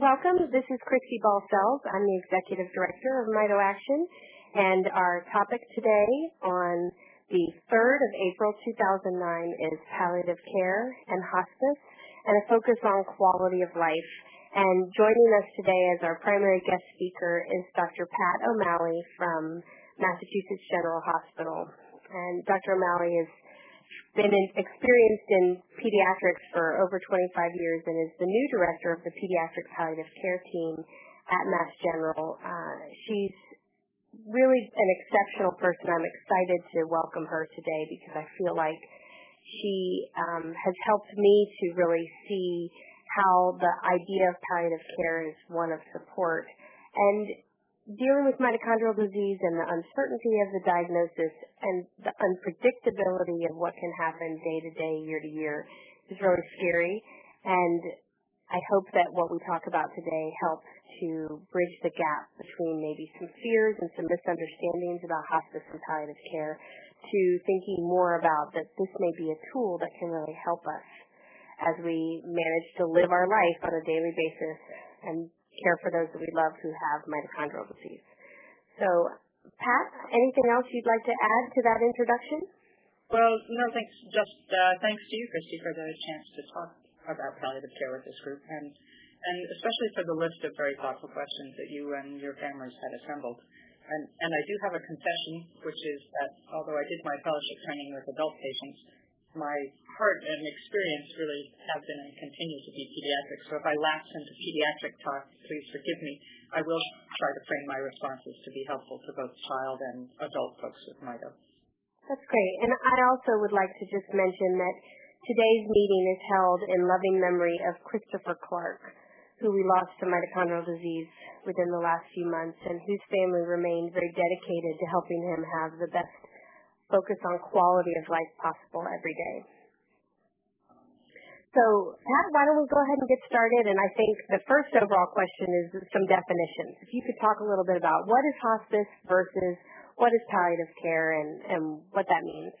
welcome. This is Cristy Balcells. I'm the Executive Director of Mito Action, and our topic today on the 3rd of April 2009 is palliative care and hospice, and a focus on quality of life. And joining us today as our primary guest speaker is Dr. Pat O'Malley from Massachusetts General Hospital. And Dr. O'Malley is been experienced in pediatrics for over 25 years and is the new director of the pediatric palliative care team at Mass General. Uh, she's really an exceptional person. I'm excited to welcome her today because I feel like she um, has helped me to really see how the idea of palliative care is one of support. And dealing with mitochondrial disease and the uncertainty of the diagnosis and the unpredictability of what can happen day to day, year to year is really scary. And I hope that what we talk about today helps to bridge the gap between maybe some fears and some misunderstandings about hospice and palliative care to thinking more about that this may be a tool that can really help us as we manage to live our life on a daily basis and care for those that we love who have mitochondrial disease. So, Pat, anything else you'd like to add to that introduction? Well, no, thanks. Just uh, thanks to you, Cristy, for the chance to talk about palliative care with this group, and and especially for the list of very thoughtful questions that you and your families had assembled. And, and I do have a confession, which is that although I did my fellowship training with adult patients, my heart and experience really have been and continue to be pediatric. So if I lapse into pediatric talk, please forgive me. I will try to frame my responses to be helpful to both child and adult folks with mito. That's great. And I also would like to just mention that today's meeting is held in loving memory of Christopher Clark, who we lost to mitochondrial disease within the last few months and whose family remained very dedicated to helping him have the best focus on quality of life possible every day. So, Pat, why don't we go ahead and get started? And I think the first overall question is some definitions. If you could talk a little bit about what is hospice versus what is palliative care and, and what that means.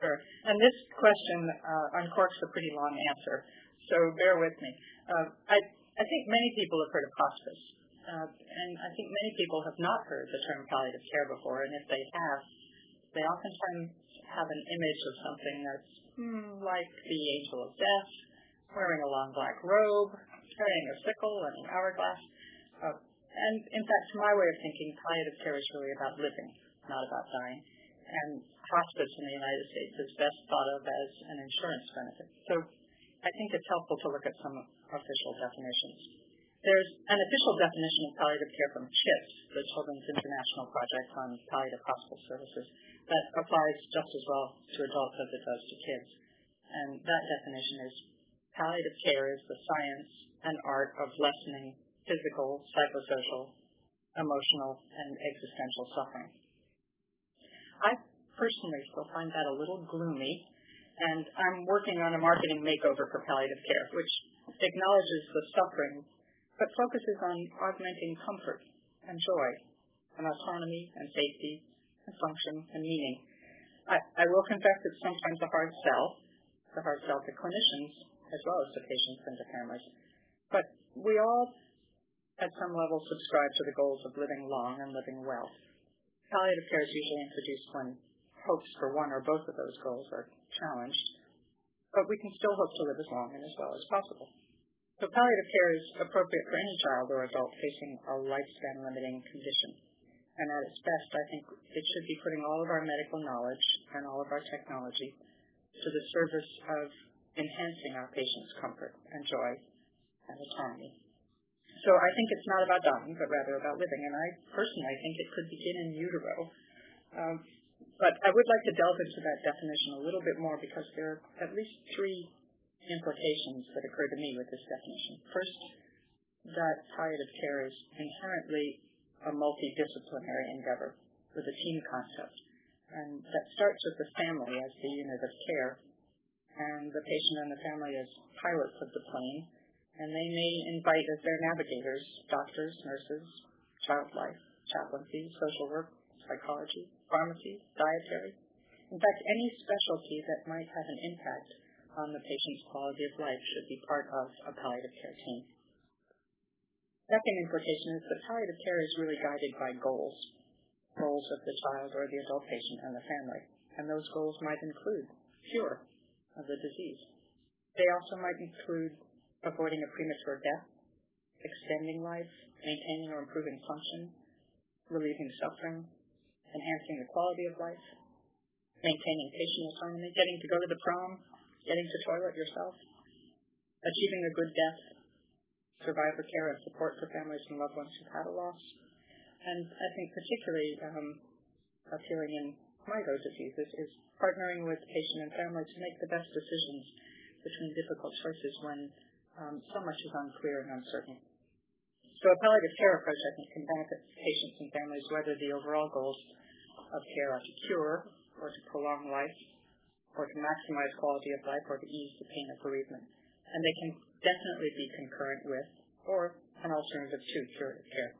Sure. And this question uh, uncorks a pretty long answer, so bear with me. Uh, I, I think many people have heard of hospice, uh, and I think many people have not heard the term palliative care before, and if they have, they oftentimes have an image of something that's hmm, like the angel of death, wearing a long black robe, carrying a sickle and an hourglass. Uh, and in fact, my way of thinking, palliative care is really about living, not about dying. And hospice in the United States is best thought of as an insurance benefit. So I think it's helpful to look at some official definitions. There's an official definition of palliative care from CHIPS, the Children's International Project on Palliative Hospice Services, that applies just as well to adults as it does to kids. And that definition is palliative care is the science and art of lessening physical, psychosocial, emotional, and existential suffering. I personally still find that a little gloomy, and I'm working on a marketing makeover for palliative care, which acknowledges the suffering but focuses on augmenting comfort and joy and autonomy and safety and function and meaning. I, I will confess it's sometimes a hard sell, it's a hard sell to clinicians as well as to patients and to families. But we all, at some level, subscribe to the goals of living long and living well. Palliative care is usually introduced when hopes for one or both of those goals are challenged, but we can still hope to live as long and as well as possible. So palliative care is appropriate for any child or adult facing a lifespan limiting condition. And at its best, I think it should be putting all of our medical knowledge and all of our technology to the service of enhancing our patients' comfort and joy and autonomy. So I think it's not about dying, but rather about living. And I personally think it could begin in utero. Um, but I would like to delve into that definition a little bit more because there are at least three implications that occur to me with this definition. First, that palliative care is inherently a multidisciplinary endeavor with a team concept. And that starts with the family as the unit of care, and the patient and the family as pilots of the plane, and they may invite as their navigators doctors, nurses, child life, chaplaincy, social work, psychology, pharmacy, dietary. In fact, any specialty that might have an impact on the patient's quality of life should be part of a palliative care team. Second implication is that palliative care is really guided by goals, goals of the child or the adult patient and the family. And those goals might include cure of the disease. They also might include avoiding a premature death, extending life, maintaining or improving function, relieving suffering, enhancing the quality of life, maintaining patient autonomy, getting to go to the prom, getting to toilet yourself, achieving a good death, survivor care and support for families and loved ones who've had a loss, and I think particularly um, appealing in mito diseases is partnering with patient and family to make the best decisions between difficult choices when um, so much is unclear and uncertain. So a palliative care approach, I think, can benefit patients and families whether the overall goals of care are to cure or to prolong life or to maximize quality of life or to ease the pain of bereavement. And they can definitely be concurrent with or an alternative to curative care.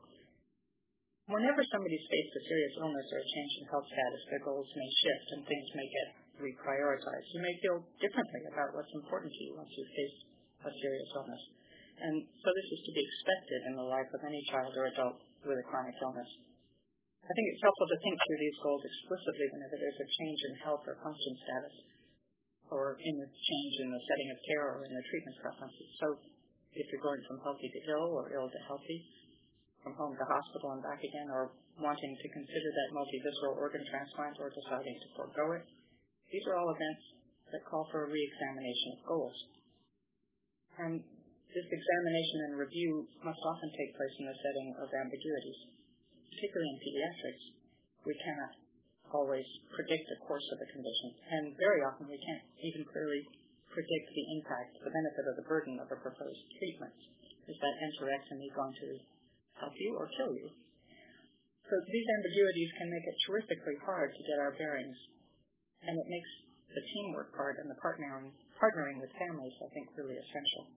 Whenever somebody's faced a serious illness or a change in health status, their goals may shift and things may get reprioritized. You may feel differently about what's important to you once you face a serious illness. And so this is to be expected in the life of any child or adult with a chronic illness. I think it's helpful to think through these goals explicitly whenever there's a change in health or function status, or in the change in the setting of care or in the treatment preferences. So if you're going from healthy to ill or ill to healthy, from home to hospital and back again, or wanting to consider that multivisceral organ transplant or deciding to forego it, these are all events that call for a re-examination of goals. And this examination and review must often take place in the setting of ambiguities particularly in pediatrics, we cannot always predict the course of the condition, and very often we can't even clearly predict the impact, the benefit, or the burden of a proposed treatment. Is that enterectomy going to help you or kill you? So these ambiguities can make it terrifically hard to get our bearings, and it makes the teamwork part and the partnering, partnering with families, I think, really essential.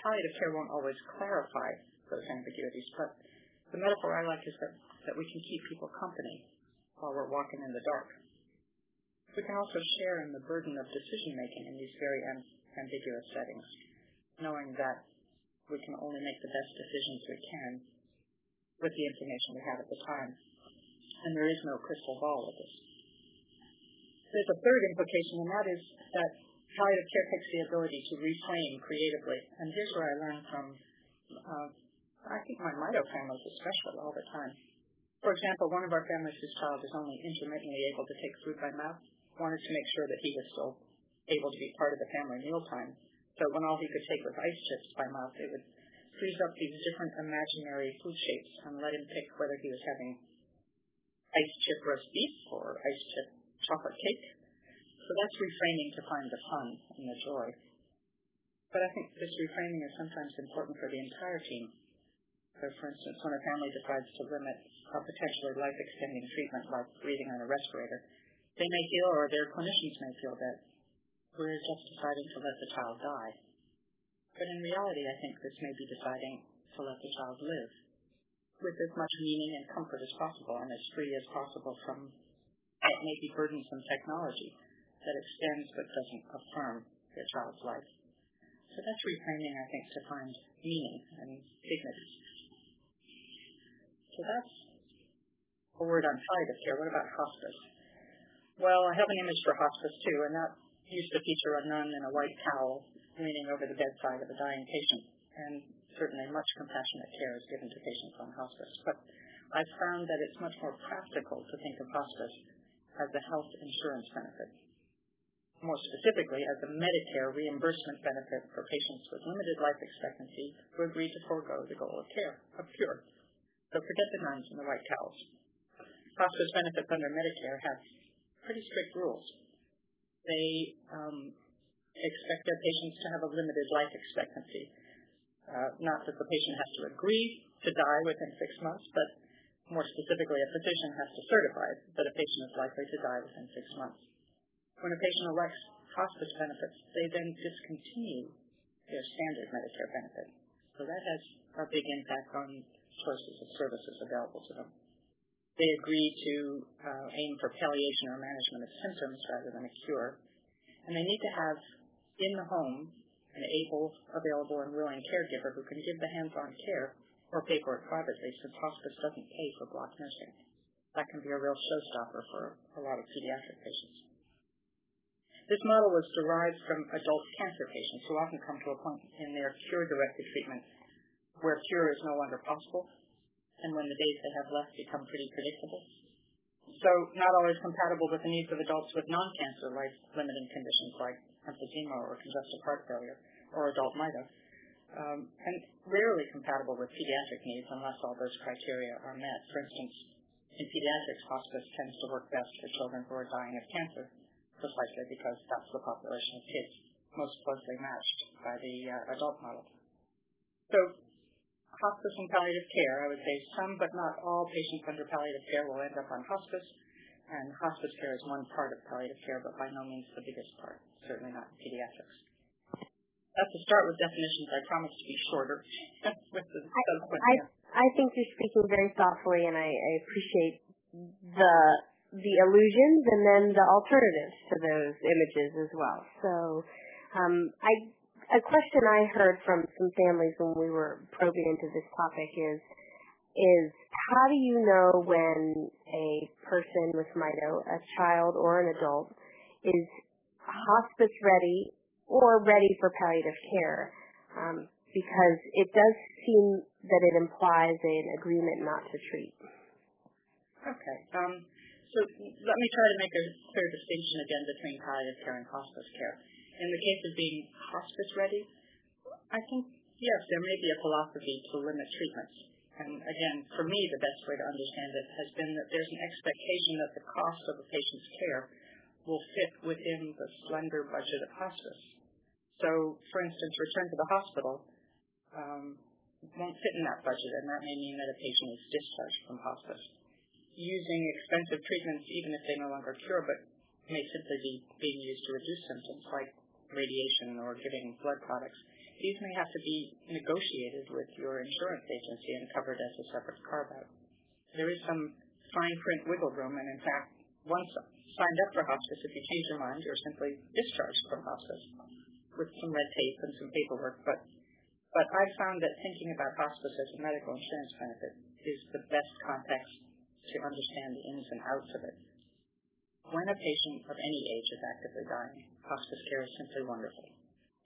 Palliative care won't always clarify those ambiguities, but the metaphor I like is that, that we can keep people company while we're walking in the dark. We can also share in the burden of decision making in these very ambiguous settings, knowing that we can only make the best decisions we can with the information we have at the time. And there is no crystal ball with this. There's a third implication, and that is that palliative care takes the ability to reframe creatively. And here's where I learned from uh, I think my Mito families especially all the time. For example, one of our families whose child is only intermittently able to take food by mouth wanted to make sure that he was still able to be part of the family mealtime. So when all he could take was ice chips by mouth, they would freeze up these different imaginary food shapes and let him pick whether he was having ice chip roast beef or ice chip chocolate cake. So that's reframing to find the fun and the joy. But I think this reframing is sometimes important for the entire team for instance, when a family decides to limit a potentially life-extending treatment like breathing on a respirator, they may feel, or their clinicians may feel, that we're just deciding to let the child die. But in reality, I think this may be deciding to let the child live with as much meaning and comfort as possible and as free as possible from what may be burdensome technology that extends but doesn't affirm their child's life. So that's reframing, I think, to find meaning and dignity. So that's a word on palliative care. What about hospice? Well, I have an image for hospice too, and that used to feature a nun in a white towel leaning over the bedside of a dying patient, and certainly much compassionate care is given to patients on hospice. But I've found that it's much more practical to think of hospice as a health insurance benefit. More specifically, as a Medicare reimbursement benefit for patients with limited life expectancy who agree to forego the goal of care, of cure. So forget the nuns and the white towels. Hospice benefits under Medicare have pretty strict rules. They um, expect their patients to have a limited life expectancy. Uh, not that the patient has to agree to die within six months, but more specifically, a physician has to certify that a patient is likely to die within six months. When a patient elects hospice benefits, they then discontinue their standard Medicare benefit. So that has a big impact on choices of services available to them. They agree to uh, aim for palliation or management of symptoms rather than a cure. And they need to have in the home an able, available, and willing caregiver who can give the hands-on care or pay for it privately since hospice doesn't pay for block nursing. That can be a real showstopper for a lot of pediatric patients. This model was derived from adult cancer patients who often come to a point in their cure-directed treatment where cure is no longer possible and when the days they have left become pretty predictable. So not always compatible with the needs of adults with non-cancer life-limiting conditions like emphysema or congestive heart failure or adult MITO, um, and rarely compatible with pediatric needs unless all those criteria are met. For instance, in pediatrics, hospice tends to work best for children who are dying of cancer, precisely because that's the population of kids most closely matched by the uh, adult model. So hospice and palliative care, I would say some but not all patients under palliative care will end up on hospice, and hospice care is one part of palliative care, but by no means the biggest part, certainly not in pediatrics. That's to start with definitions. I promise to be shorter with the subsequent. I, I think you're speaking very thoughtfully, and I, I appreciate the the illusions and then the alternatives to those images as well. So um, I a question I heard from some families when we were probing into this topic is is how do you know when a person with MITO, a child or an adult, is hospice ready or ready for palliative care? Um, because it does seem that it implies an agreement not to treat. Okay. Um, so let me try to make a clear distinction again between palliative care and hospice care in the case of being hospice ready, I think, yes, there may be a philosophy to limit treatments. And again, for me, the best way to understand it has been that there's an expectation that the cost of a patient's care will fit within the slender budget of hospice. So, for instance, return to the hospital um, won't fit in that budget, and that may mean that a patient is discharged from hospice. Using expensive treatments, even if they no longer cure, but may simply be being used to reduce symptoms, like radiation or giving blood products, these may have to be negotiated with your insurance agency and covered as a separate carve-out. There is some fine print wiggle room, and in fact, once signed up for hospice, if you change your mind, you're simply discharged from hospice with some red tape and some paperwork. But but I've found that thinking about hospice as a medical insurance benefit is the best context to understand the ins and outs of it. When a patient of any age is actively dying, hospice care is simply wonderful.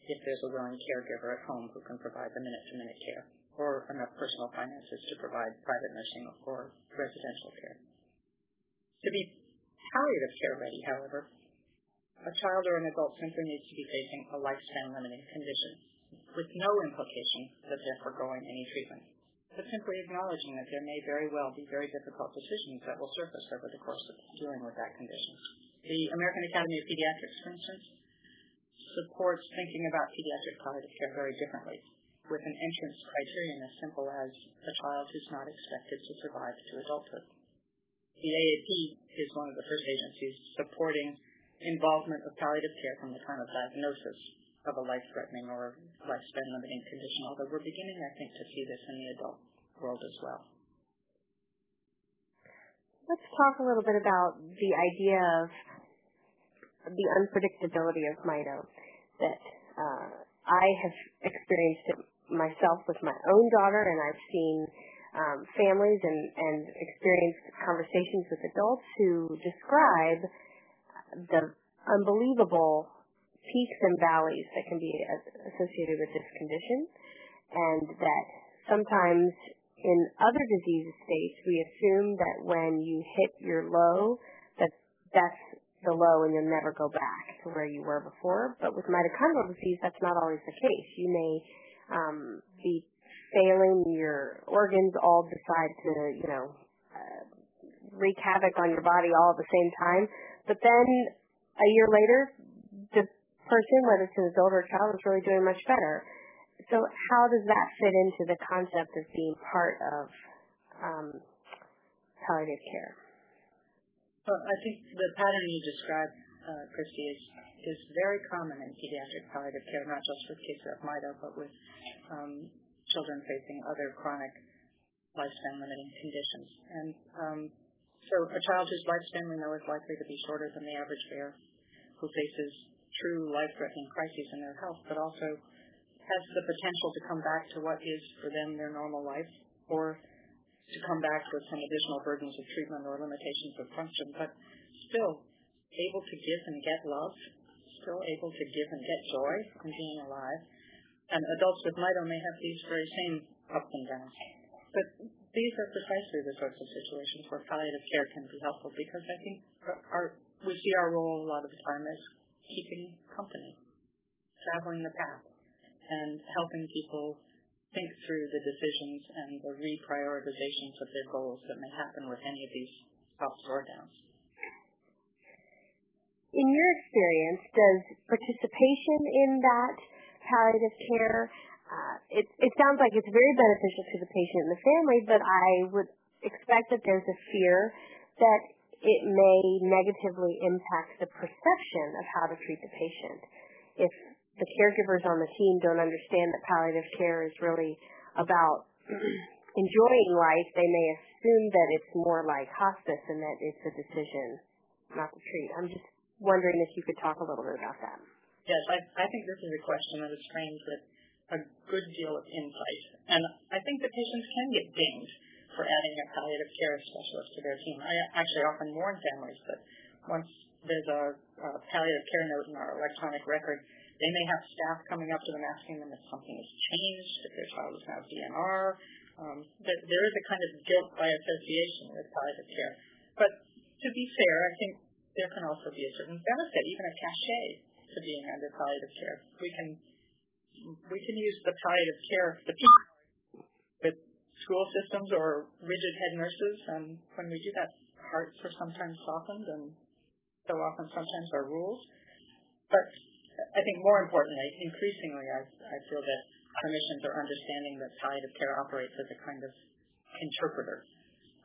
If there's a willing caregiver at home who can provide the minute-to-minute care, or enough personal finances to provide private nursing or residential care. To be palliative care ready, however, a child or an adult simply needs to be facing a lifespan limiting condition, with no implication that they're foregoing any treatment but simply acknowledging that there may very well be very difficult decisions that will surface over the course of dealing with that condition. The American Academy of Pediatrics, for instance, supports thinking about pediatric palliative care very differently, with an entrance criterion as simple as a child who's not expected to survive to adulthood. The AAP is one of the first agencies supporting involvement of palliative care from the time of diagnosis of a life-threatening or lifespan-limiting condition, although we're beginning, I think, to see this in the adult world as well. Let's talk a little bit about the idea of the unpredictability of MITO that uh, I have experienced it myself with my own daughter, and I've seen um, families and, and experienced conversations with adults who describe the unbelievable peaks and valleys that can be associated with this condition, and that sometimes in other disease states we assume that when you hit your low, that that's the low and you'll never go back to where you were before. But with mitochondrial disease, that's not always the case. You may um, be failing your organs all decide to, you know, uh, wreak havoc on your body all at the same time. But then a year later, person, whether it's an adult or a child, is really doing much better. So how does that fit into the concept of being part of um, palliative care? Well, I think the pattern you described, uh, Cristy, is is very common in pediatric palliative care, not just with kids with MITO, but with um, children facing other chronic lifespan limiting conditions. And um, so a child whose lifespan we know is likely to be shorter than the average bear, who faces true life-threatening crises in their health, but also has the potential to come back to what is for them their normal life or to come back with some additional burdens of treatment or limitations of function, but still able to give and get love, still able to give and get joy from being alive. And adults with MITO may have these very same ups and downs. But these are precisely the sorts of situations where palliative care can be helpful because I think our, we see our role a lot of the time as keeping company, traveling the path, and helping people think through the decisions and the reprioritizations of their goals that may happen with any of these ups or downs. In your experience, does participation in that palliative care, uh, it, it sounds like it's very beneficial to the patient and the family, but I would expect that there's a fear that it may negatively impact the perception of how to treat the patient. If the caregivers on the team don't understand that palliative care is really about enjoying life, they may assume that it's more like hospice and that it's a decision not to treat. I'm just wondering if you could talk a little bit about that. Yes, I, I think this is a question that is framed with a good deal of insight. And I think the patients can get dinged for adding a palliative care specialist to their team. I actually often warn families that once there's a, a palliative care note in our electronic record, they may have staff coming up to them asking them if something has changed, if their child is now DNR. Um, there, there is a kind of guilt by association with palliative care. But to be fair, I think there can also be a certain benefit, even a cachet, to being under palliative care. We can we can use the palliative care the with school systems or rigid head nurses, and when we do that, hearts are sometimes softened, and so often sometimes our rules. But I think more importantly, increasingly, I, I feel that clinicians are understanding that palliative care operates as a kind of interpreter,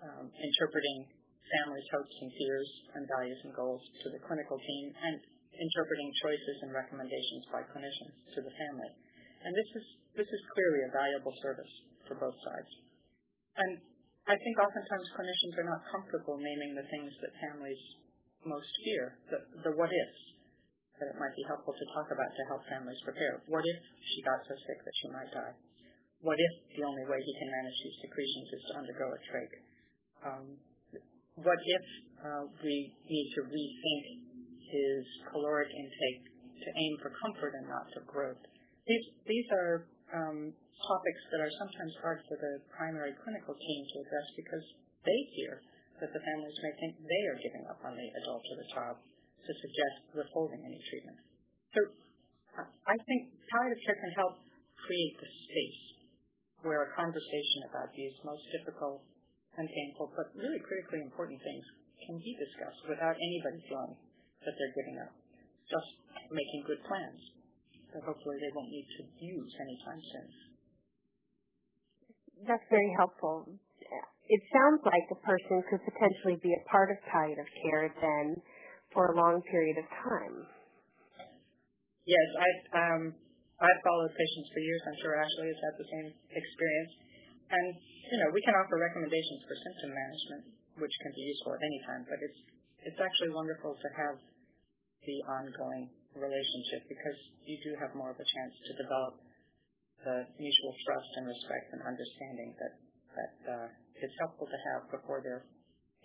um, interpreting families' hopes and fears and values and goals to the clinical team and interpreting choices and recommendations by clinicians to the family. And this is this is clearly a valuable service for both sides. And I think oftentimes clinicians are not comfortable naming the things that families most fear, the, the what ifs, that it might be helpful to talk about to help families prepare. What if she got so sick that she might die? What if the only way he can manage these secretions is to undergo a trach? Um, what if uh, we need to rethink his caloric intake to aim for comfort and not for growth? These, these are um, topics that are sometimes hard for the primary clinical team to address because they fear that the families may think they are giving up on the adult or the child to suggest withholding any treatment. So I think palliative care can help create the space where a conversation about these most difficult and painful, but really critically important things can be discussed without anybody feeling that they're giving up. Just making good plans hopefully they won't need to use anytime soon. That's very helpful. It sounds like the person could potentially be a part of palliative care then for a long period of time. Yes, I've, um, I've followed patients for years. I'm sure Ashley has had the same experience. And, you know, we can offer recommendations for symptom management, which can be useful at any time, but it's, it's actually wonderful to have the ongoing relationship because you do have more of a chance to develop the mutual trust and respect and understanding that, that uh, it's helpful to have before there are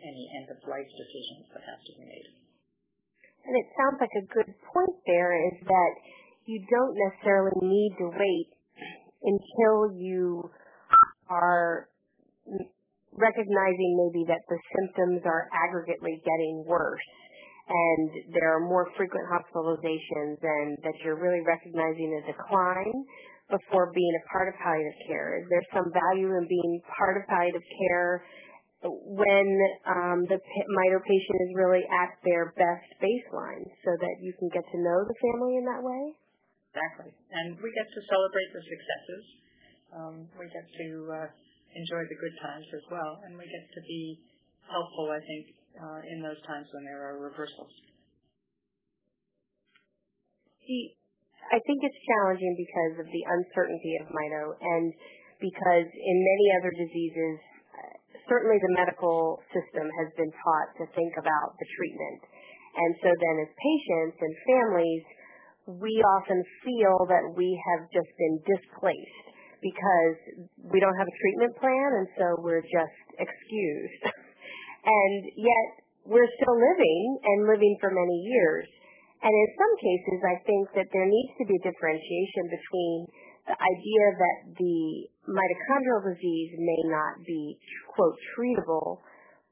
any end of life decisions that have to be made. And it sounds like a good point there is that you don't necessarily need to wait until you are recognizing maybe that the symptoms are aggregately getting worse and there are more frequent hospitalizations and that you're really recognizing a decline before being a part of palliative care? Is there some value in being part of palliative care when um, the MITO patient is really at their best baseline so that you can get to know the family in that way? Exactly. And we get to celebrate the successes. Um, we get to uh, enjoy the good times as well, and we get to be helpful, I think, in those times when there are reversals. See, I think it's challenging because of the uncertainty of MITO and because in many other diseases, uh, certainly the medical system has been taught to think about the treatment. And so then as patients and families, we often feel that we have just been displaced because we don't have a treatment plan and so we're just excused. and yet we're still living and living for many years. And in some cases, I think that there needs to be differentiation between the idea that the mitochondrial disease may not be, quote, treatable,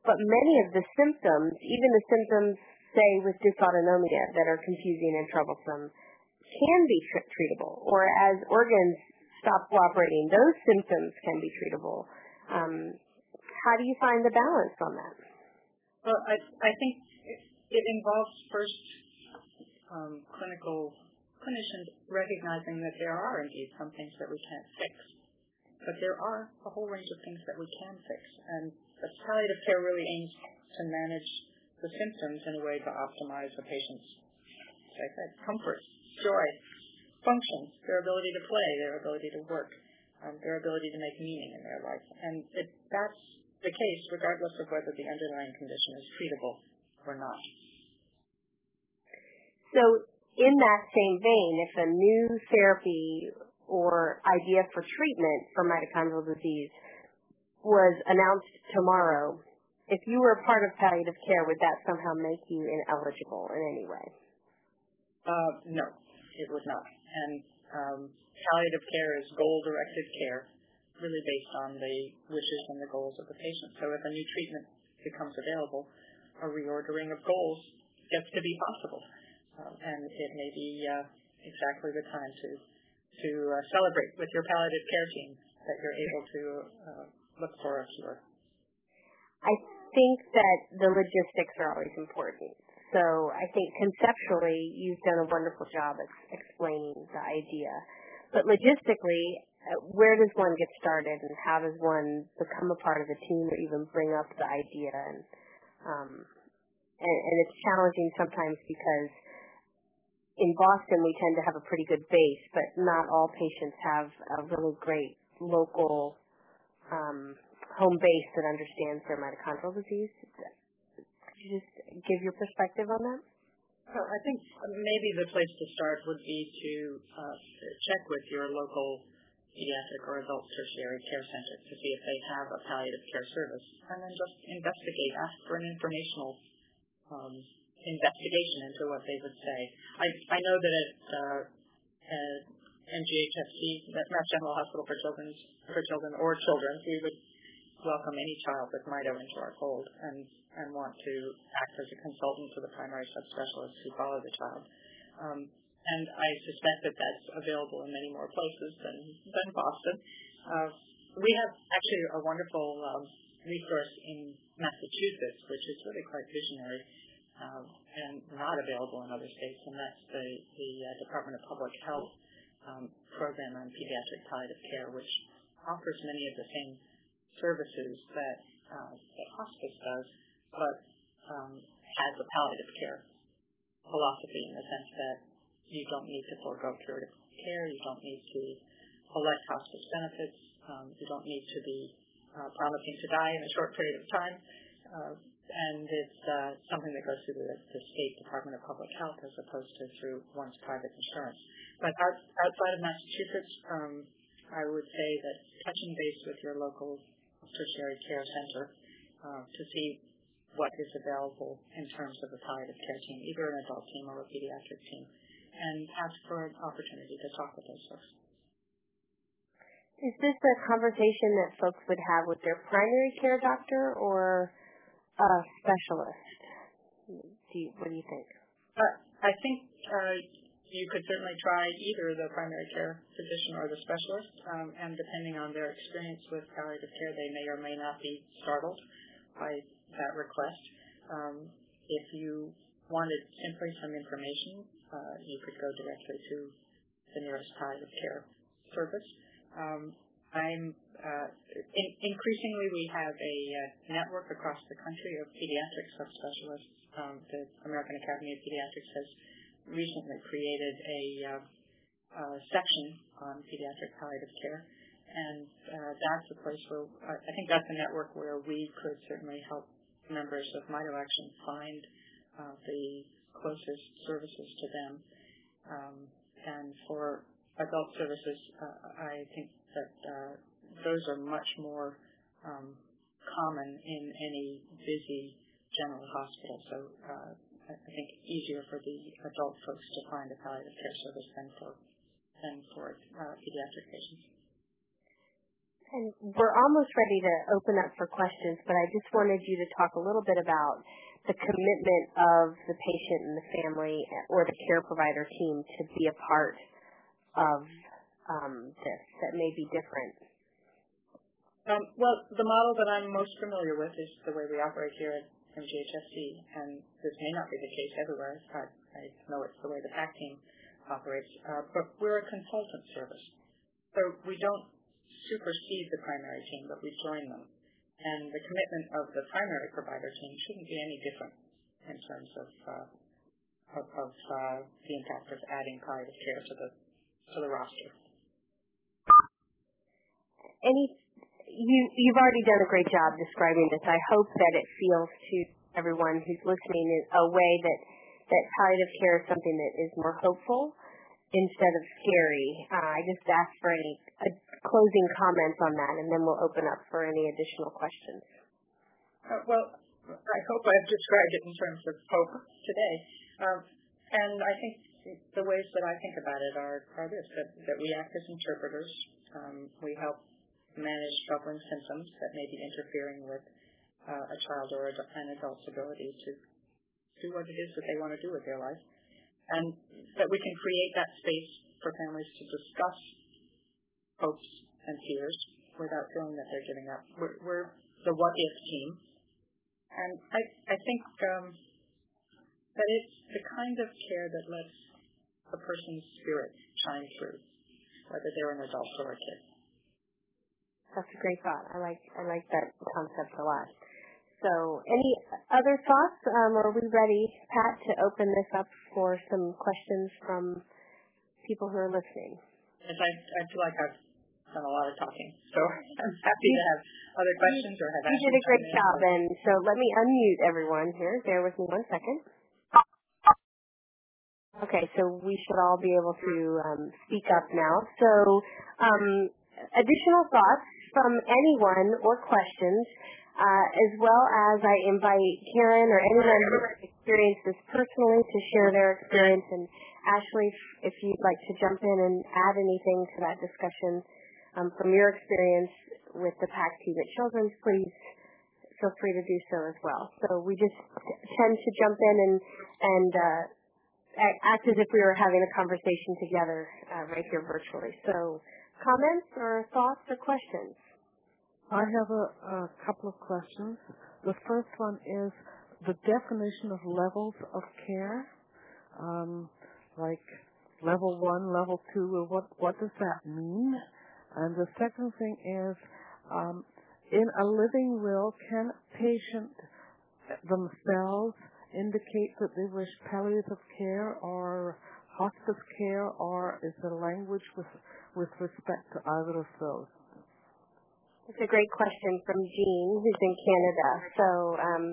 but many of the symptoms, even the symptoms, say, with dysautonomia that are confusing and troublesome, can be tr- treatable. Or as organs stop cooperating, those symptoms can be treatable. Um, how do you find the balance on that? Well, I, I think it, involves first um, clinical clinicians recognizing that there are indeed some things that we can't fix, but there are a whole range of things that we can fix, and but palliative care really aims to manage the symptoms in a way to optimize the patient's, as I said, comfort, joy, function, their ability to play, their ability to work, um, their ability to make meaning in their life. And it, that's the case regardless of whether the underlying condition is treatable or not. So in that same vein, if a new therapy or idea for treatment for mitochondrial disease was announced tomorrow, if you were a part of palliative care, would that somehow make you ineligible in any way? Uh, no, it would not. And um, palliative care is goal-directed care, really based on the wishes and the goals of the patient. So if a new treatment becomes available, a reordering of goals gets to be possible. Uh, and it may be uh, exactly the time to to uh, celebrate with your palliative care team that you're able to uh, look for a cure? I think that the logistics are always important. So I think conceptually you've done a wonderful job of explaining the idea. But logistically, where does one get started and how does one become a part of the team or even bring up the idea? And, um, and, and it's challenging sometimes because in Boston we tend to have a pretty good base, but not all patients have a really great local um, home base that understands their mitochondrial disease. Could you just give your perspective on that? Well, I think maybe the place to start would be to uh, check with your local pediatric or adult tertiary care center to see if they have a palliative care service, and then just investigate, ask for an informational um, investigation into what they would say. I, I know that at, uh, at MGHFC, Mass General Hospital for Children, for children or children, we would welcome any child with mito into our fold and, and want to act as a consultant to the primary subspecialists who follow the child. Um, and I suspect that that's available in many more places than, than Boston. Uh, we have actually a wonderful um, resource in Massachusetts, which is really quite visionary um, and not available in other states, and that's the, the uh, Department of Public Health um, program on pediatric palliative care, which offers many of the same services that, uh, that hospice does, but um, has a palliative care philosophy in the sense that you don't need to forego curative care, you don't need to elect hospice benefits, um, you don't need to be uh, promising to die in a short period of time. Uh, and it's uh, something that goes through the, the State Department of Public Health as opposed to through one's private insurance. But out, outside of Massachusetts, um, I would say that touching base with your local tertiary care center uh, to see what is available in terms of a palliative care team, either an adult team or a pediatric team, and ask for an opportunity to talk with those folks. Is this a conversation that folks would have with their primary care doctor or a specialist? Do you, what do you think? Uh, I think uh, you could certainly try either the primary care physician or the specialist, um, and depending on their experience with palliative care, they may or may not be startled by that request. Um, if you wanted simply some information, you could go directly to the nearest palliative care service. Um, I'm uh, in, increasingly we have a uh, network across the country of pediatric subspecialists. Um, the American Academy of Pediatrics has recently created a uh, uh, section on pediatric palliative care, and uh, that's a place where I think that's a network where we could certainly help members of Mito Action find uh, the closest services to them. Um, and for adult services, uh, I think that uh, those are much more um, common in any busy general hospital. So uh, I think easier for the adult folks to find a palliative care service than for than for uh, pediatric patients. And we're almost ready to open up for questions, but I just wanted you to talk a little bit about the commitment of the patient and the family or the care provider team to be a part of um, this that may be different. Um, well, the model that I'm most familiar with is the way we operate here at MGHFC, and this may not be the case everywhere. I, I know it's the way the PAC team operates, uh, but we're a consultant service. So we don't supersede the primary team, but we join them. And the commitment of the primary provider team shouldn't be any different in terms of uh, of, of uh, the impact of adding palliative care to the to the roster. Any you you've already done a great job describing this. I hope that it feels to everyone who's listening in a way that that palliative care is something that is more hopeful instead of scary. Uh, I just ask for any closing comments on that, and then we'll open up for any additional questions. Uh, well, I hope I've described it in terms of hope today. Um, and I think the ways that I think about it are, this, that, that we act as interpreters. Um, we help manage troubling symptoms that may be interfering with uh, a child or an adult's ability to do what it is that they want to do with their life and that we can create that space for families to discuss hopes and fears without feeling that they're giving up. We're, we're the what if team, and I, I think um, that it's the kind of care that lets a person's spirit shine through, whether they're an adult or a kid. That's a great thought. I like I like that concept a lot. So any other thoughts? Um, are we ready, Pat, to open this up for some questions from people who are listening? Yes, I, I feel like I've done a lot of talking, so I'm happy to have other questions or have You did a great job, and so let me unmute everyone here. Bear with me one second. Okay, so we should all be able to um, speak up now. So um, additional thoughts from anyone or questions uh, as well as I invite Karen or anyone who has experienced this personally to share their experience. And Ashley, if you'd like to jump in and add anything to that discussion from your experience with the PAC team at Children's, please feel free to do so as well. So we just tend to jump in and and uh, act as if we were having a conversation together uh, right here virtually. So comments or thoughts or questions? I have a, a couple of questions. The first one is the definition of levels of care, um, like level one, level two, what, what does that mean? And the second thing is, um, in a living will, can patient themselves indicate that they wish palliative care or hospice care, or is there language with, with respect to either of those? It's a great question from Jean, who's in Canada. So, um,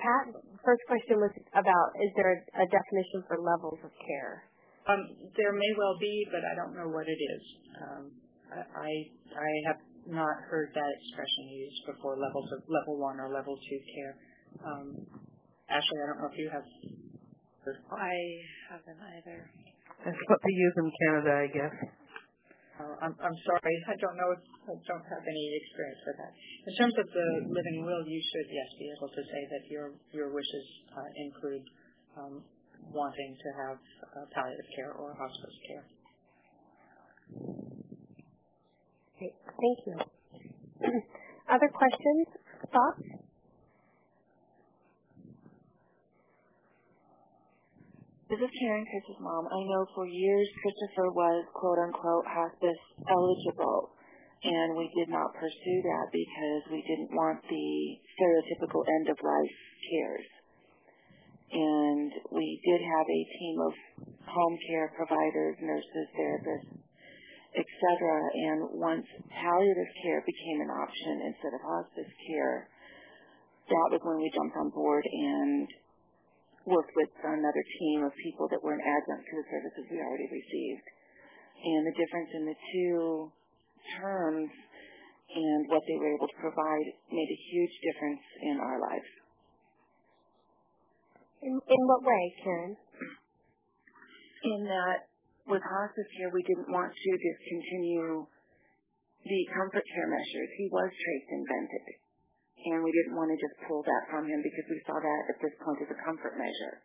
Pat, first question was about is there a, a definition for levels of care? Um, there may well be, but I don't know what it is. Um, I I have not heard that expression used before. Levels of level one or level two care. Um, Ashley, I don't know if you have. I haven't either. That's what they use in Canada, I guess. Uh, I'm, I'm sorry, I don't know, If, I don't have any experience with that. In terms of the living will, you should, yes, be able to say that your your wishes uh, include um, wanting to have uh, palliative care or hospice care. Okay, thank you. Other questions, thoughts? This is Karen Chris's mom. I know for years Christopher was quote unquote hospice eligible and we did not pursue that because we didn't want the stereotypical end of life cares. And we did have a team of home care providers, nurses, therapists, etc. And once palliative care became an option instead of hospice care, that was when we jumped on board and worked with another team of people that were an adjunct to the services we already received. And the difference in the two terms and what they were able to provide made a huge difference in our lives. In, in what way, Karen? In that with hospice care, we didn't want to discontinue the comfort care measures. He was trached and vented. And we didn't want to just pull that from him because we saw that at this point as a comfort measure.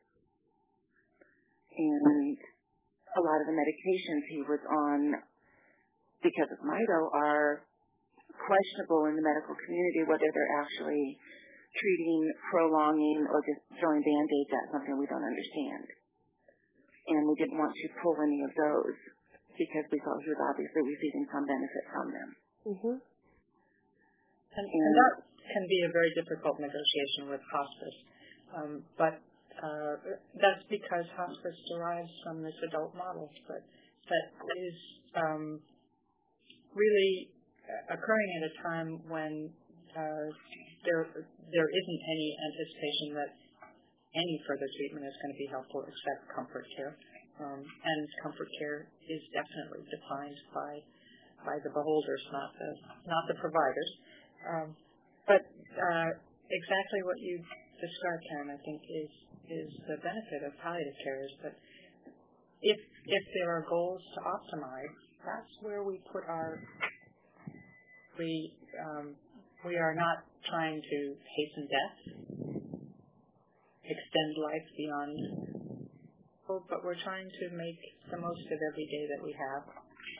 And a lot of the medications he was on because of MITO are questionable in the medical community whether they're actually treating, prolonging, or just throwing band-aids at something we don't understand. And we didn't want to pull any of those because we thought he was obviously receiving some benefit from them. Mm-hmm. And, and that can be a very difficult negotiation with hospice. Um, but uh, that's because hospice derives from this adult model, but that is um, really occurring at a time when uh, there isn't any anticipation that any further treatment is going to be helpful except comfort care. Um, and comfort care is definitely defined by the beholders, not the providers. Um, but uh, exactly what you described, Karen, I think is the benefit of palliative care is that if if there are goals to optimize, that's where we put our we are not trying to hasten death, extend life beyond, but we're trying to make the most of every day that we have,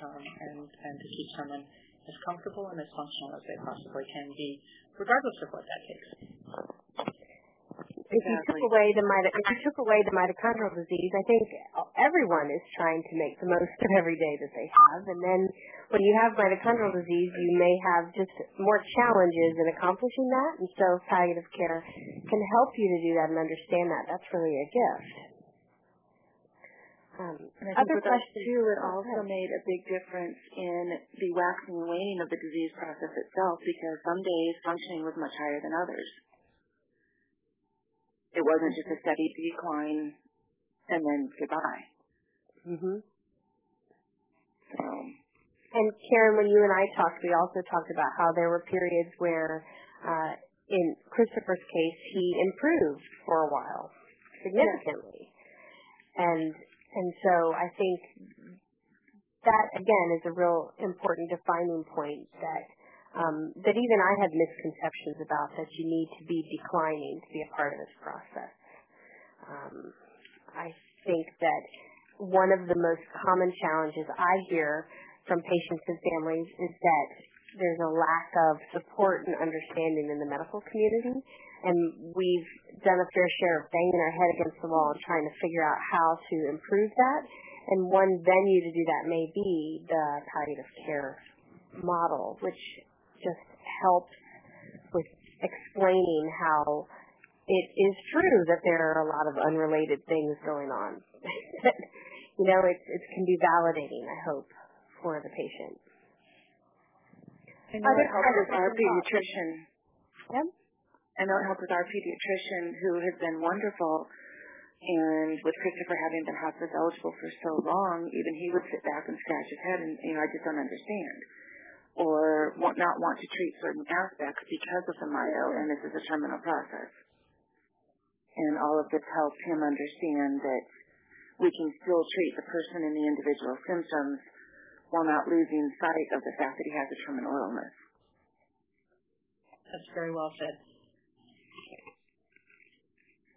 um, and and to keep someone as comfortable and as functional as they possibly can be, regardless of what that takes. If you took away the mito- if you took away the mitochondrial disease, I think everyone is trying to make the most of every day that they have. And then when you have mitochondrial disease, you may have just more challenges in accomplishing that. And so palliative care can help you to do that and understand that. That's really a gift. Um, and I think with us too, it also made a big difference in the waxing and waning of the disease process itself because some days functioning was much higher than others. It wasn't just a steady decline and then goodbye. Mhm. So. And Karen, when you and I talked, we also talked about how there were periods where, uh, in Christopher's case, he improved for a while significantly, and and so I think that again is a real important defining point that um, that even I had misconceptions about that you need to be declining to be a part of this process. Um, I think that one of the most common challenges I hear from patients and families is that there's a lack of support and understanding in the medical community. And we've done a fair share of banging our head against the wall and trying to figure out how to improve that. And one venue to do that may be the palliative care model, which just helps with explaining how it is true that there are a lot of unrelated things going on. you know, it, it can be validating, I hope, for the patient. I know it helps with our pediatrician. Yep. I know it helps with our pediatrician who has been wonderful. And with Christopher having been hospice eligible for so long, even he would sit back and scratch his head and, you know, I just don't understand or not want to treat certain aspects because of the MITO, and this is a terminal process. And all of this helps him understand that we can still treat the person and the individual symptoms while not losing sight of the fact that he has a terminal illness. That's very well said.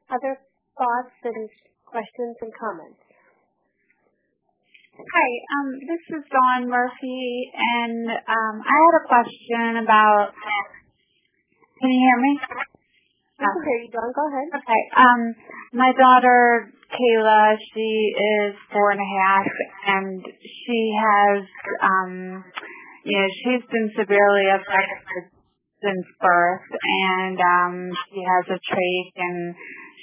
Other thoughts and questions and comments? Hi, um, this is Dawn Murphy, and um, I had a question about. Can you hear me? I can hear you, Dawn. Go ahead. Okay. Um, my daughter Kayla, she is four and a half, and she has, um, you know, she's been severely affected since birth, and um, she has a trach, and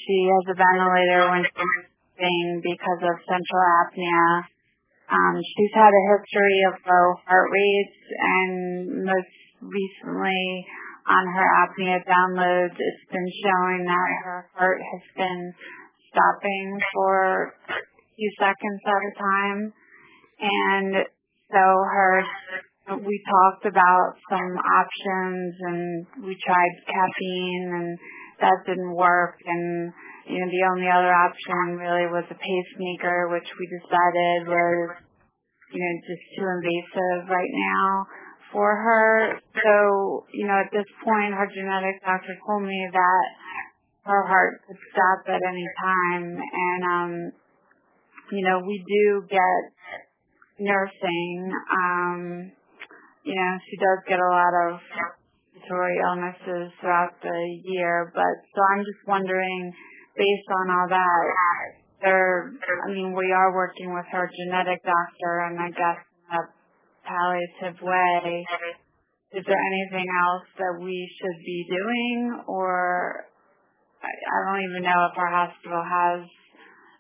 she has a ventilator when she's sleeping because of central apnea. Um, she's had a history of low heart rates and most recently on her apnea downloads, it's been showing that her heart has been stopping for a few seconds at a time. And so her, we talked about some options and we tried caffeine and that didn't work. And, you know, the only other option really was a pacemaker, which we decided was, you know, just too invasive right now for her. So, you know, at this point, her genetic doctor told me that her heart could stop at any time. And, um, you know, we do get nursing. Um, you know, she does get a lot of respiratory illnesses throughout the year. But so I'm just wondering, based on all that, there, I mean, we are working with her genetic doctor, and I guess in a palliative way. Is there anything else that we should be doing, or I, I don't even know if our hospital has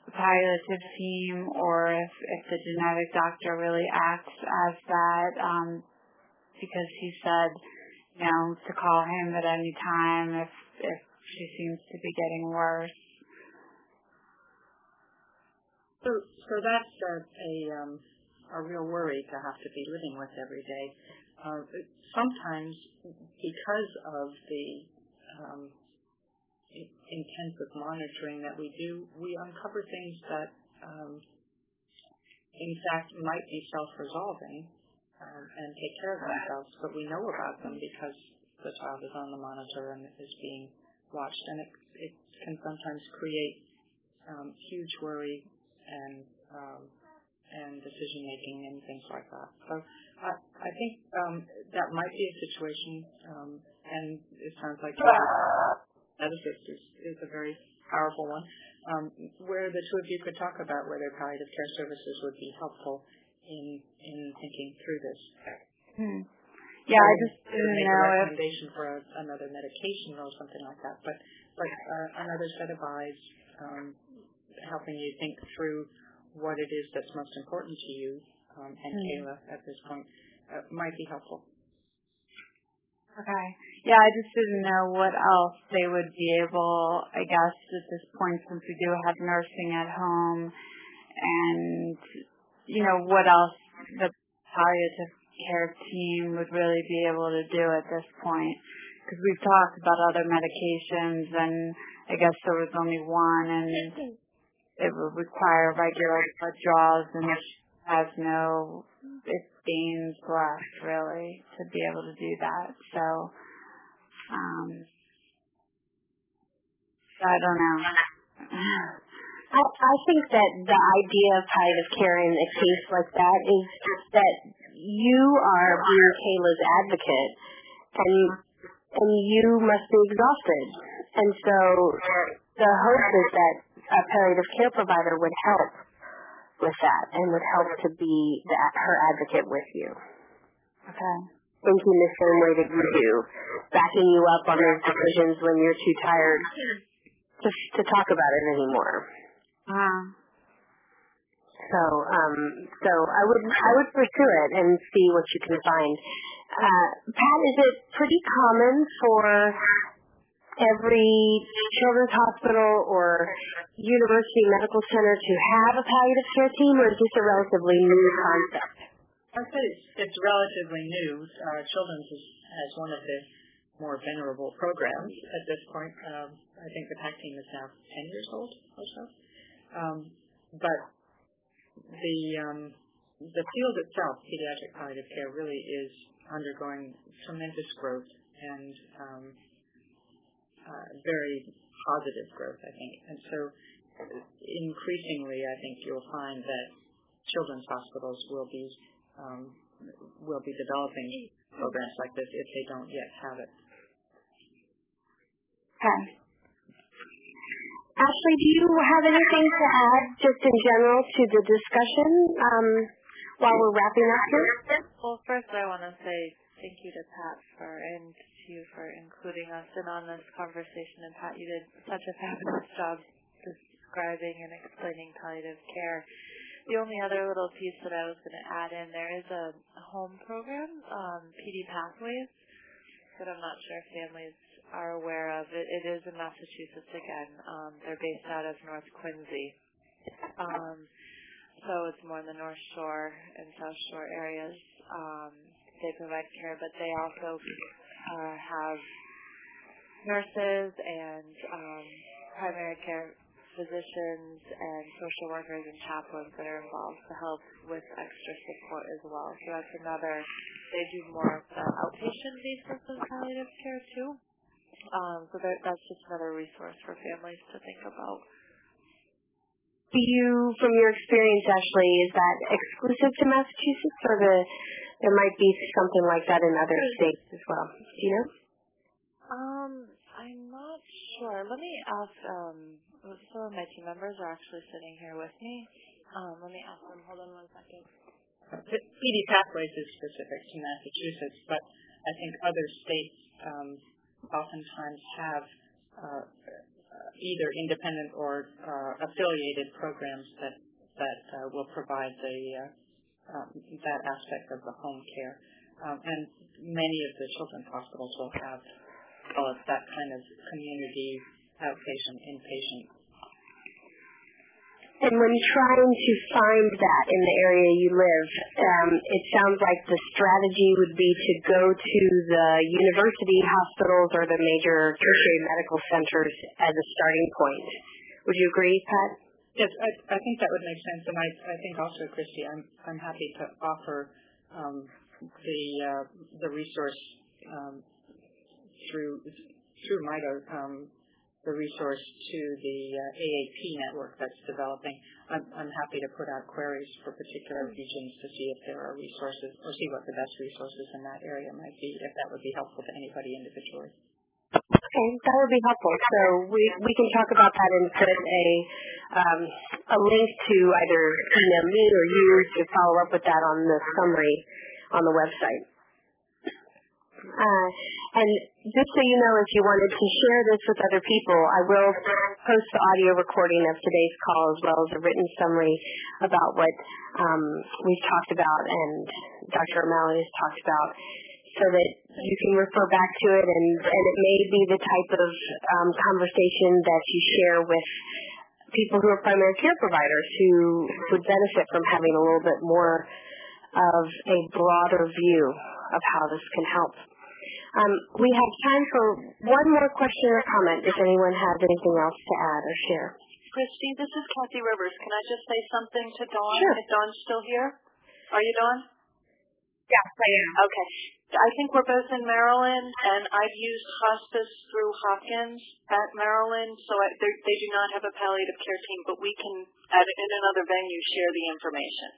a palliative team or if, if the genetic doctor really acts as that um, because he said, you know, to call him at any time if if she seems to be getting worse. So, so that's a um, a real worry to have to be living with every day. Uh, sometimes, because of the um, intensive monitoring that we do, we uncover things that, um, in fact, might be self-resolving and take care of themselves, but we know about them because the child is on the monitor and is being watched, and it, it can sometimes create huge worry and um, and decision making and things like that. So I, I think um, that might be a situation, um, and it sounds like ethicist is, is a very powerful one, um, where the two of you could talk about whether palliative care services would be helpful in in thinking through this. Hmm. Yeah, I just didn't make know a if recommendation for a, another medication or something like that, but but uh, another set of eyes um, helping you think through what it is that's most important to you um, and Hmm. Kayla at this point uh, might be helpful. Okay. Yeah, I just didn't know what else they would be able, I guess, at this point, since we do have nursing at home, and, you know, what else the palliative care team would really be able to do at this point. Because we've talked about other medications, and I guess there was only one, and it would require regular draws, and she has no it gains left really to be able to do that. So um so I don't know. I, I think that the idea of palliative care in a case like that is that you are being Kayla's advocate and and you must be exhausted. And so the hope is that a palliative care provider would help with that and would help to be the, her advocate with you. Okay. Thinking the same way that you do, backing you up on those decisions when you're too tired to, to talk about it anymore. Uh, So, um, so I would I would pursue it and see what you can find. Uh, Pat, is it pretty common for every children's hospital or university medical center to have a palliative care team, or is this a relatively new concept? I'd say it's, it's relatively new. Uh, Children's is, has one of the more venerable programs at this point. Um, I think the PACT team is now 10 years old or so. Um, but the um, the field itself, pediatric palliative care, really is undergoing tremendous growth and um, very positive growth, I think. And so increasingly, I think you'll find that children's hospitals will be um, will be developing programs like this if they don't yet have it. okay. Ashley, do you have anything to add, just in general, to the discussion um, while we're wrapping up here? Well, first I want to say thank you to Pat for and to you for including us in on this conversation. And Pat, you did such a fabulous job describing and explaining palliative care. The only other little piece that I was going to add in there is a, home program, um, PD Pathways, that I'm not sure families are aware of. It, it is in Massachusetts again. Um, they're based out of North Quincy. Um, so it's more in the North Shore and South Shore areas. Um, they provide care, but they also uh, have nurses and um, primary care physicians and social workers and chaplains that are involved to help with extra support as well. So that's another, they do more of the outpatient basis of palliative care too. Um, so that's just another resource for families to think about. Do you, from your experience, Ashley, is that exclusive to Massachusetts, or the there might be something like that in other states as well? Do you know? Um, I'm not sure. Let me ask. Um, some of my team members are actually sitting here with me. Um, let me ask them. Hold on one second. PD Pathways is specific to Massachusetts, but I think other states um, oftentimes have uh, either independent or uh, affiliated programs that that uh, will provide the uh, that aspect of the home care, um, and many of the children's hospitals will have uh, that kind of community outpatient inpatient and when trying to find that in the area you live, um, it sounds like the strategy would be to go to the university hospitals or the major tertiary medical centers as a starting point. Would you agree, Pat? Yes, I, think that would make sense, and I, think also, Cristy, I'm happy to offer um, the uh, the resource um, through MITO um, the resource to the uh, AAP network that's developing. I'm happy to put out queries for particular regions to see if there are resources or see what the best resources in that area might be, if that would be helpful to anybody individually. Okay, that would be helpful. So we can talk about that and put a um, a link to either email me or you to follow up with that on the summary on the website. Uh, and just so you know, if you wanted to share this with other people, I will post the audio recording of today's call as well as a written summary about what um, we've talked about and Dr. O'Malley has talked about so that you can refer back to it and, and it may be the type of um, conversation that you share with people who are primary care providers who would benefit from having a little bit more of a broader view of how this can help. Um, we have time for one more question or comment if anyone has anything else to add or share. Cristy, this is Kathy Rivers. Can I just say something to Dawn? Sure. If Dawn's still here? Are you Dawn? Yes, I am. Okay. I think we're both in Maryland, and I've used hospice through Hopkins at Maryland, so I, they do not have a palliative care team, but we can, at, in another venue, share the information.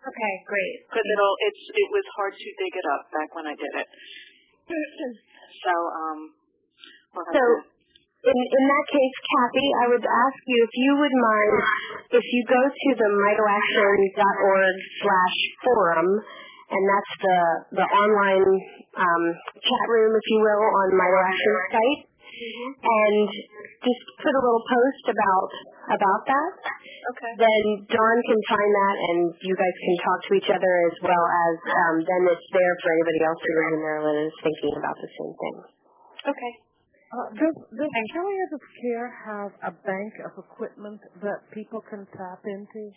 Okay, great. Because it'll, it's, it was hard to dig it up back when I did it. so, um, we'll so, in, in that case, Kathy, I would ask you if you would mind if you go to the mitoaction.org slash forum, and that's the, the online um, chat room, if you will, on my MitoAction's site, mm-hmm. and just put a little post about about that. Okay. Then Dawn can find that, and you guys can talk to each other as well as um, then it's there for anybody else who lives in Maryland and is thinking about the same thing. Okay. Uh, does does palliative care have a bank of equipment that people can tap into?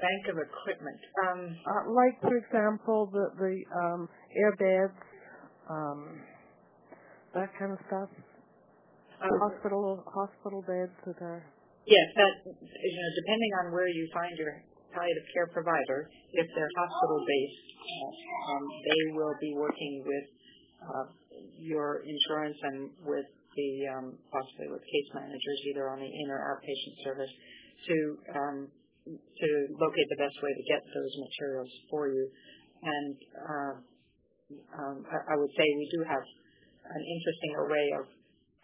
Bank of equipment. Um, uh, like, for example, the the um, air beds, um, that kind of stuff. Uh, hospital hospital beds that are. Yes, that you know, depending on where you find your palliative care provider, if they're hospital based, uh, um, they will be working with uh, your insurance and with the um, possibly with case managers, either on the in or outpatient service, to um, to locate the best way to get those materials for you. And uh, um, I, I would say we do have an interesting array of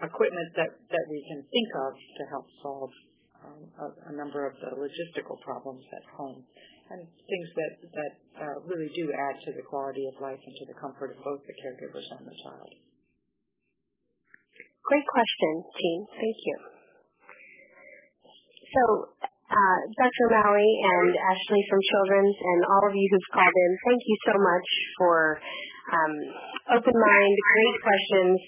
equipment that, that we can think of to help solve um, a, a, number of the logistical problems at home and things that, that uh, really do add to the quality of life and to the comfort of both the caregivers and the child. Great question, team. Thank you. So, Dr. O'Malley and Ashley from Children's and all of you who've called in, thank you so much for Um, open mind, great questions,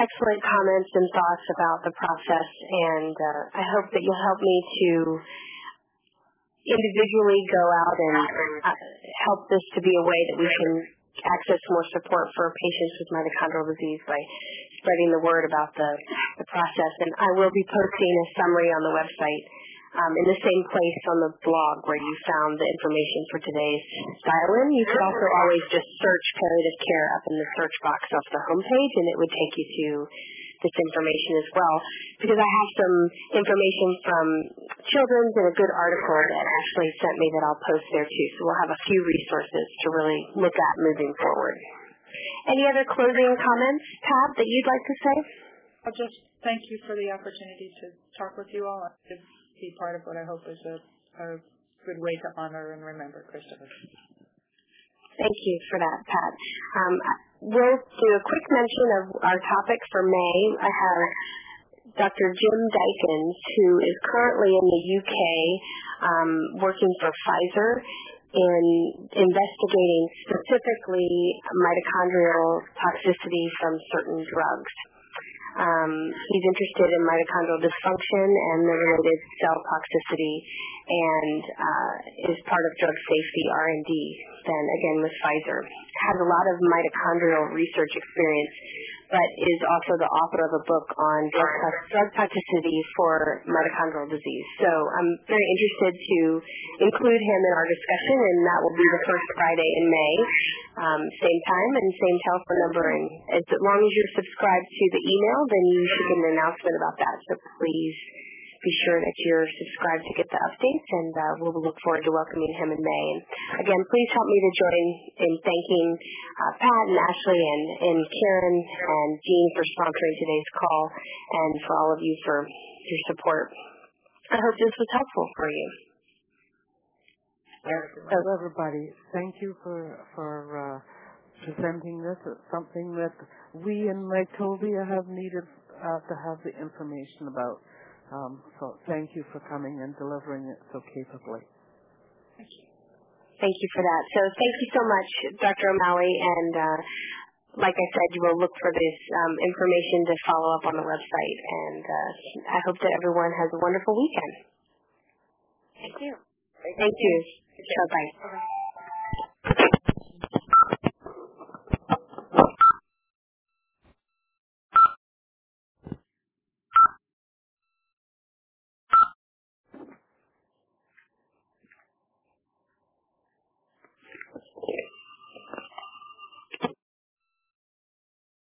excellent comments and thoughts about the process, and uh, I hope that you'll help me to individually go out and uh, help this to be a way that we can access more support for patients with mitochondrial disease by spreading the word about the, the process. And I will be posting a summary on the website um, in the same place on the blog where you found the information for today's dial-in. You could also always just search palliative care up in the search box off the homepage, and it would take you to this information as well because I have some information from Children's and a good article that Ashley sent me that I'll post there too. So we'll have a few resources to really look at moving forward. Any other closing comments, Tab, that you'd like to say? I'll just thank you for the opportunity to talk with you all to be part of what I hope is a, a good way to honor and remember Christopher. Thank you for that, Pat. Um, we'll do a quick mention of our topic for May. I have Dr. Jim Dykens, who is currently in the UK um, working for Pfizer in investigating specifically mitochondrial toxicity from certain drugs. Um, he's interested in mitochondrial dysfunction and the related cell toxicity and uh, is part of drug safety R&D then again with Pfizer. Has a lot of mitochondrial research experience but is also the author of a book on drug, drug toxicity for mitochondrial disease. So I'm very interested to include him in our discussion, and that will be the first Friday in May, um, same time and same telephone number. And as long as you're subscribed to the email, then you should get an announcement about that. So please be sure that you're subscribed to get the updates, and uh, we'll look forward to welcoming him in May. And again, please help me to join in thanking uh, Pat and Ashley and, and Karen and Jean for sponsoring today's call, and for all of you for your support. I hope this was helpful for you. So everybody, thank you for for uh, presenting this. It's something that we in Mycovia have needed uh, to have the information about. Um, so thank you for coming and delivering it so capably. Thank you. Thank you for that. So thank you so much, Dr. O'Malley, and uh, like I said, you will look for this um, information to follow up on the website. And uh, I hope that everyone has a wonderful weekend. Thank you. Thank you. Bye-bye.